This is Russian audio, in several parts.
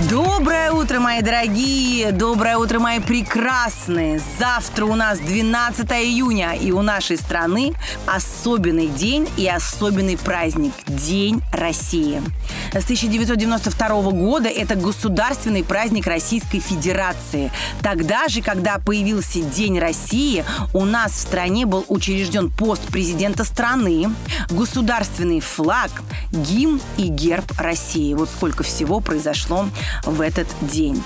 Доброе утро, мои дорогие! Доброе утро, мои прекрасные! Завтра у нас 12 июня, и у нашей страны особенный день и особенный праздник – День России. С 1992 года это государственный праздник Российской Федерации. Тогда же, когда появился День России, у нас в стране был учрежден пост президента страны, государственный флаг, гимн и герб России. Вот сколько всего произошло в этот день.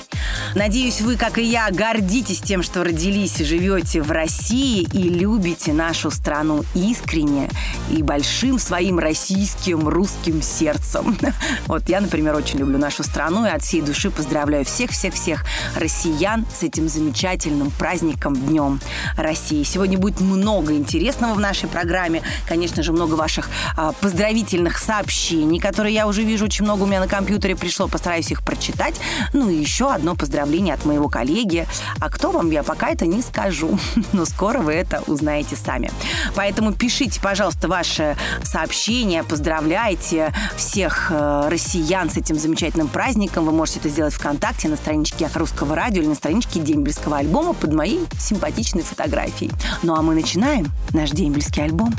Надеюсь, вы, как и я, гордитесь тем, что родились и живете в России и любите нашу страну искренне и большим своим российским русским сердцем. Вот я, например, очень люблю нашу страну и от всей души поздравляю всех-всех-всех россиян с этим замечательным праздником Днем России. Сегодня будет много интересного в нашей программе. Конечно же, много ваших а, поздравительных сообщений, которые я уже вижу, очень много у меня на компьютере пришло. Постараюсь их прочитать. Ну и еще одно поздравление от моего коллеги. А кто вам, я пока это не скажу. Но скоро вы это узнаете сами. Поэтому пишите, пожалуйста, ваши сообщения, поздравляйте всех э, россиян с этим замечательным праздником. Вы можете это сделать ВКонтакте на страничке Русского радио или на страничке Дембельского альбома под моей симпатичной фотографией. Ну а мы начинаем наш Дембельский альбом.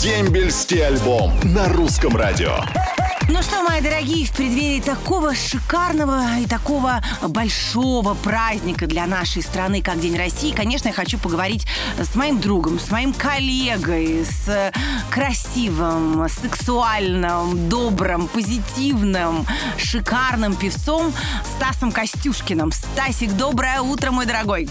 Дембельский альбом на русском радио. Ну что, мои дорогие, в преддверии такого шикарного и такого большого праздника для нашей страны, как День России, конечно, я хочу поговорить с моим другом, с моим коллегой, с красивым, сексуальным, добрым, позитивным, шикарным певцом Стасом Костюшкиным. Стасик, доброе утро, мой дорогой.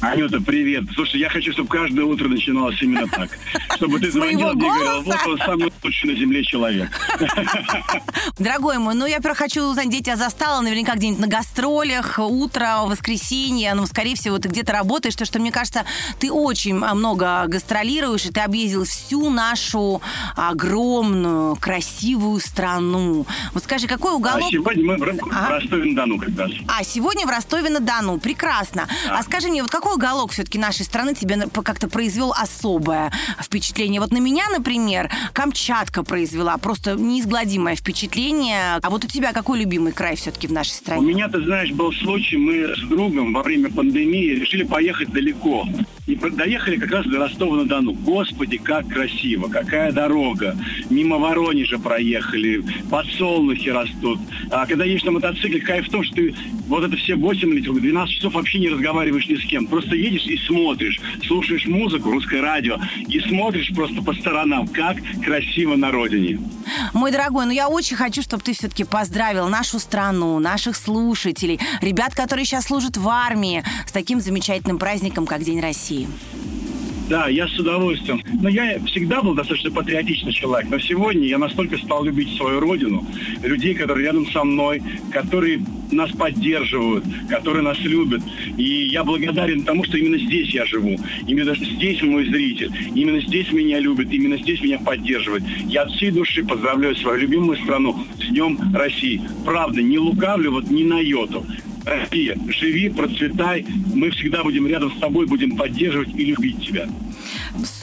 Анюта, привет. Слушай, я хочу, чтобы каждое утро начиналось именно так. Чтобы ты звонила мне и говорила, вот он самый лучший на земле человек. Дорогой мой, ну я, во-первых, хочу узнать, где тебя застала, наверняка где-нибудь на гастролях, утро, воскресенье, ну, скорее всего, ты где-то работаешь, то что, мне кажется, ты очень много гастролируешь, и ты объездил всю нашу огромную, красивую страну. Вот скажи, какой уголок... А сегодня мы в, ага. Ростове-на-Дону как раз. А, сегодня в Ростове-на-Дону, прекрасно. Да. А скажи мне, вот какой уголок все-таки нашей страны тебе как-то произвел особое впечатление? Вот на меня, например, Камчатка произвела просто неизгладимое впечатление. А вот у тебя какой любимый край все-таки в нашей стране? У меня, ты знаешь, был случай, мы с другом во время пандемии решили поехать далеко. И доехали как раз до Ростова-на-Дону. Господи, как красиво, какая дорога. Мимо Воронежа проехали, подсолнухи растут. А когда едешь на мотоцикле, кайф в том, что ты вот это все 8 или 12 часов вообще не разговариваешь ни с кем. Просто едешь и смотришь, слушаешь музыку, русское радио, и смотришь просто по сторонам, как красиво на родине. Мой дорогой, ну я очень хочу, чтобы ты все-таки поздравил нашу страну, наших слушателей, ребят, которые сейчас служат в армии, с таким замечательным праздником, как День России. Да, я с удовольствием. Но я всегда был достаточно патриотичный человек, но сегодня я настолько стал любить свою родину, людей, которые рядом со мной, которые нас поддерживают, которые нас любят. И я благодарен тому, что именно здесь я живу. Именно здесь мой зритель. Именно здесь меня любят, именно здесь меня поддерживают. Я от всей души поздравляю свою любимую страну с Днем России. Правда, не лукавлю, вот ни на йоту. Россия, живи, процветай. Мы всегда будем рядом с тобой, будем поддерживать и любить тебя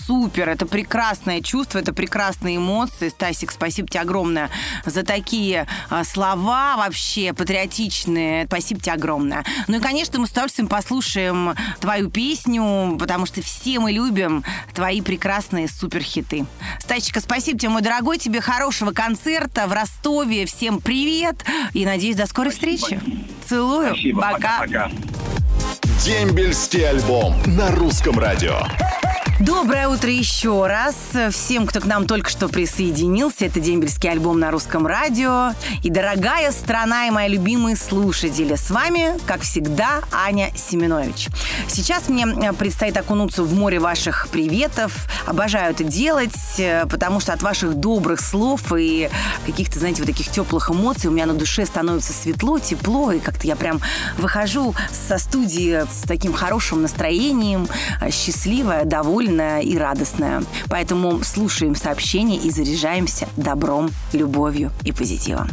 супер, это прекрасное чувство, это прекрасные эмоции. Стасик, спасибо тебе огромное за такие а, слова вообще патриотичные. Спасибо тебе огромное. Ну и, конечно, мы с удовольствием послушаем твою песню, потому что все мы любим твои прекрасные суперхиты. Стасичка, спасибо тебе, мой дорогой, тебе хорошего концерта в Ростове. Всем привет и надеюсь, до скорой встречи. Целую. Спасибо. Пока. Пока. Дембельский альбом на русском радио. Доброе утро еще раз всем, кто к нам только что присоединился. Это дембельский альбом на русском радио. И дорогая страна и мои любимые слушатели. С вами, как всегда, Аня Семенович. Сейчас мне э, предстоит окунуться в море ваших приветов. Обожаю это делать, э, потому что от ваших добрых слов и каких-то, знаете, вот таких теплых эмоций у меня на душе становится светло, тепло. И как-то я прям выхожу со студии с таким хорошим настроением, э, счастливая, довольная довольная и радостная. Поэтому слушаем сообщения и заряжаемся добром, любовью и позитивом.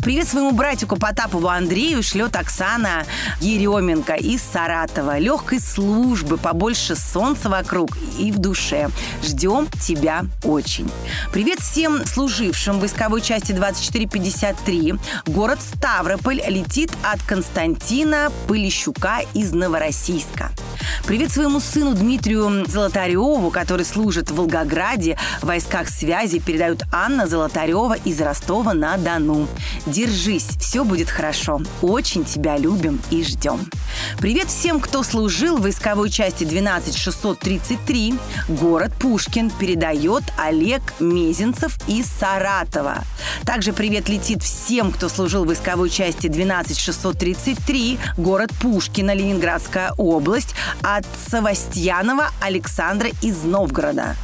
Привет своему братику Потапову Андрею шлет Оксана Еременко из Саратова. Легкой службы, побольше солнца вокруг и в душе. Ждем тебя очень. Привет всем служившим в войсковой части 2453. Город Ставрополь летит от Константина Пылищука из Новороссийска. Привет своему сыну Дмитрию Золотареву, который служит в Волгограде. В войсках связи передают Анна Золотарева из Ростова-на-Дону. Держись, все будет хорошо. Очень тебя любим и ждем. Привет всем, кто служил в войсковой части 12633. Город Пушкин передает Олег Мезенцев из Саратова. Также привет летит всем, кто служил в войсковой части 12633. Город Пушкина, Ленинградская область от Савастьянова Александра из Новгорода.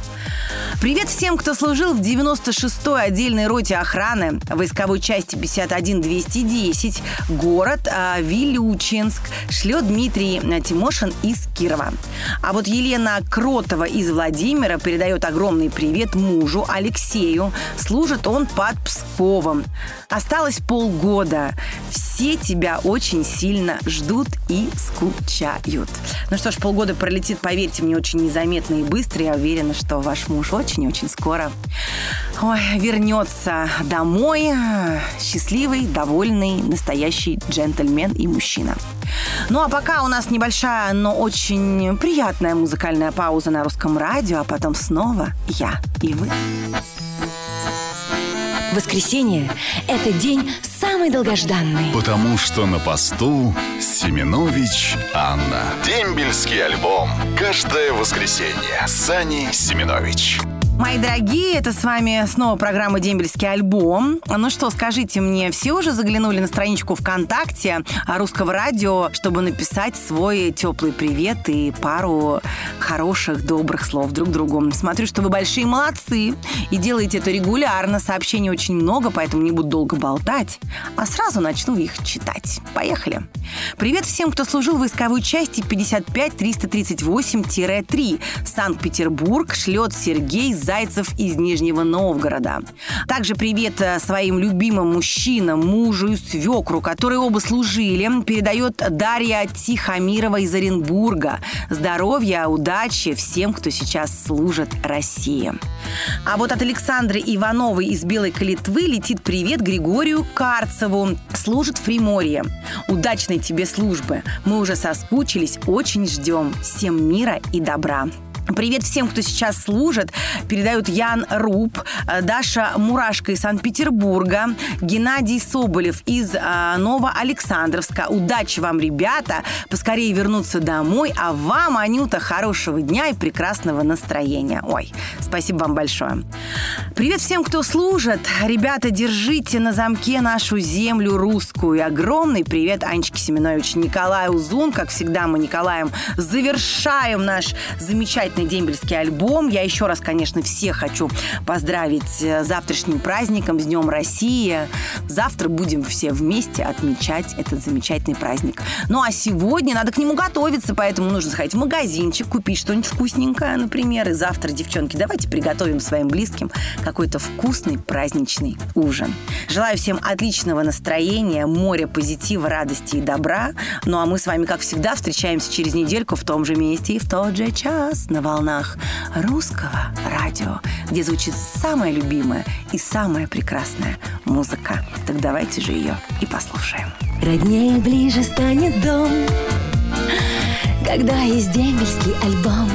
Привет всем, кто служил в 96-й отдельной роте охраны войсковой части 51210, город э, Вилючинск, шлет Дмитрий Тимошин из Кирова. А вот Елена Кротова из Владимира передает огромный привет мужу Алексею. Служит он под Псковом. Осталось полгода. Все тебя очень сильно ждут и скучают. Ну что ж, полгода пролетит, поверьте мне, очень незаметно и быстро. Я уверена, что ваш муж очень-очень скоро ой, вернется домой счастливый, довольный, настоящий джентльмен и мужчина. Ну а пока у нас небольшая, но очень приятная музыкальная пауза на русском радио, а потом снова я и вы. Воскресенье – это день самый долгожданный. Потому что на посту Семенович Анна. Дембельский альбом. Каждое воскресенье. Сани Семенович. Мои дорогие, это с вами снова программа «Дембельский альбом». Ну что, скажите мне, все уже заглянули на страничку ВКонтакте русского радио, чтобы написать свой теплый привет и пару хороших, добрых слов друг другу? Смотрю, что вы большие молодцы и делаете это регулярно. Сообщений очень много, поэтому не буду долго болтать, а сразу начну их читать. Поехали. Привет всем, кто служил в войсковой части 55-338-3. Санкт-Петербург шлет Сергей Зайцев из Нижнего Новгорода. Также привет э, своим любимым мужчинам, мужу и свекру, которые оба служили, передает Дарья Тихомирова из Оренбурга. Здоровья, удачи всем, кто сейчас служит России. А вот от Александры Ивановой из Белой Калитвы летит привет Григорию Карцеву. Служит в Приморье. Удачной тебе службы. Мы уже соскучились, очень ждем. Всем мира и добра. Привет всем, кто сейчас служит. Передают Ян Руб, э, Даша Мурашка из Санкт-Петербурга, Геннадий Соболев из э, Новоалександровска. Удачи вам, ребята. Поскорее вернуться домой. А вам, Анюта, хорошего дня и прекрасного настроения. Ой, спасибо вам большое. Привет всем, кто служит. Ребята, держите на замке нашу землю русскую. И огромный привет Анечке Семенович, Николаю Узун. Как всегда, мы Николаем завершаем наш замечательный прекрасный дембельский альбом. Я еще раз, конечно, всех хочу поздравить э, завтрашним праздником, с Днем России. Завтра будем все вместе отмечать этот замечательный праздник. Ну а сегодня надо к нему готовиться, поэтому нужно сходить в магазинчик, купить что-нибудь вкусненькое, например. И завтра, девчонки, давайте приготовим своим близким какой-то вкусный праздничный ужин. Желаю всем отличного настроения, моря позитива, радости и добра. Ну а мы с вами, как всегда, встречаемся через недельку в том же месте и в тот же час на волнах русского радио, где звучит самая любимая и самая прекрасная музыка. Так давайте же ее и послушаем. Роднее ближе станет дом, когда есть дембельский альбом.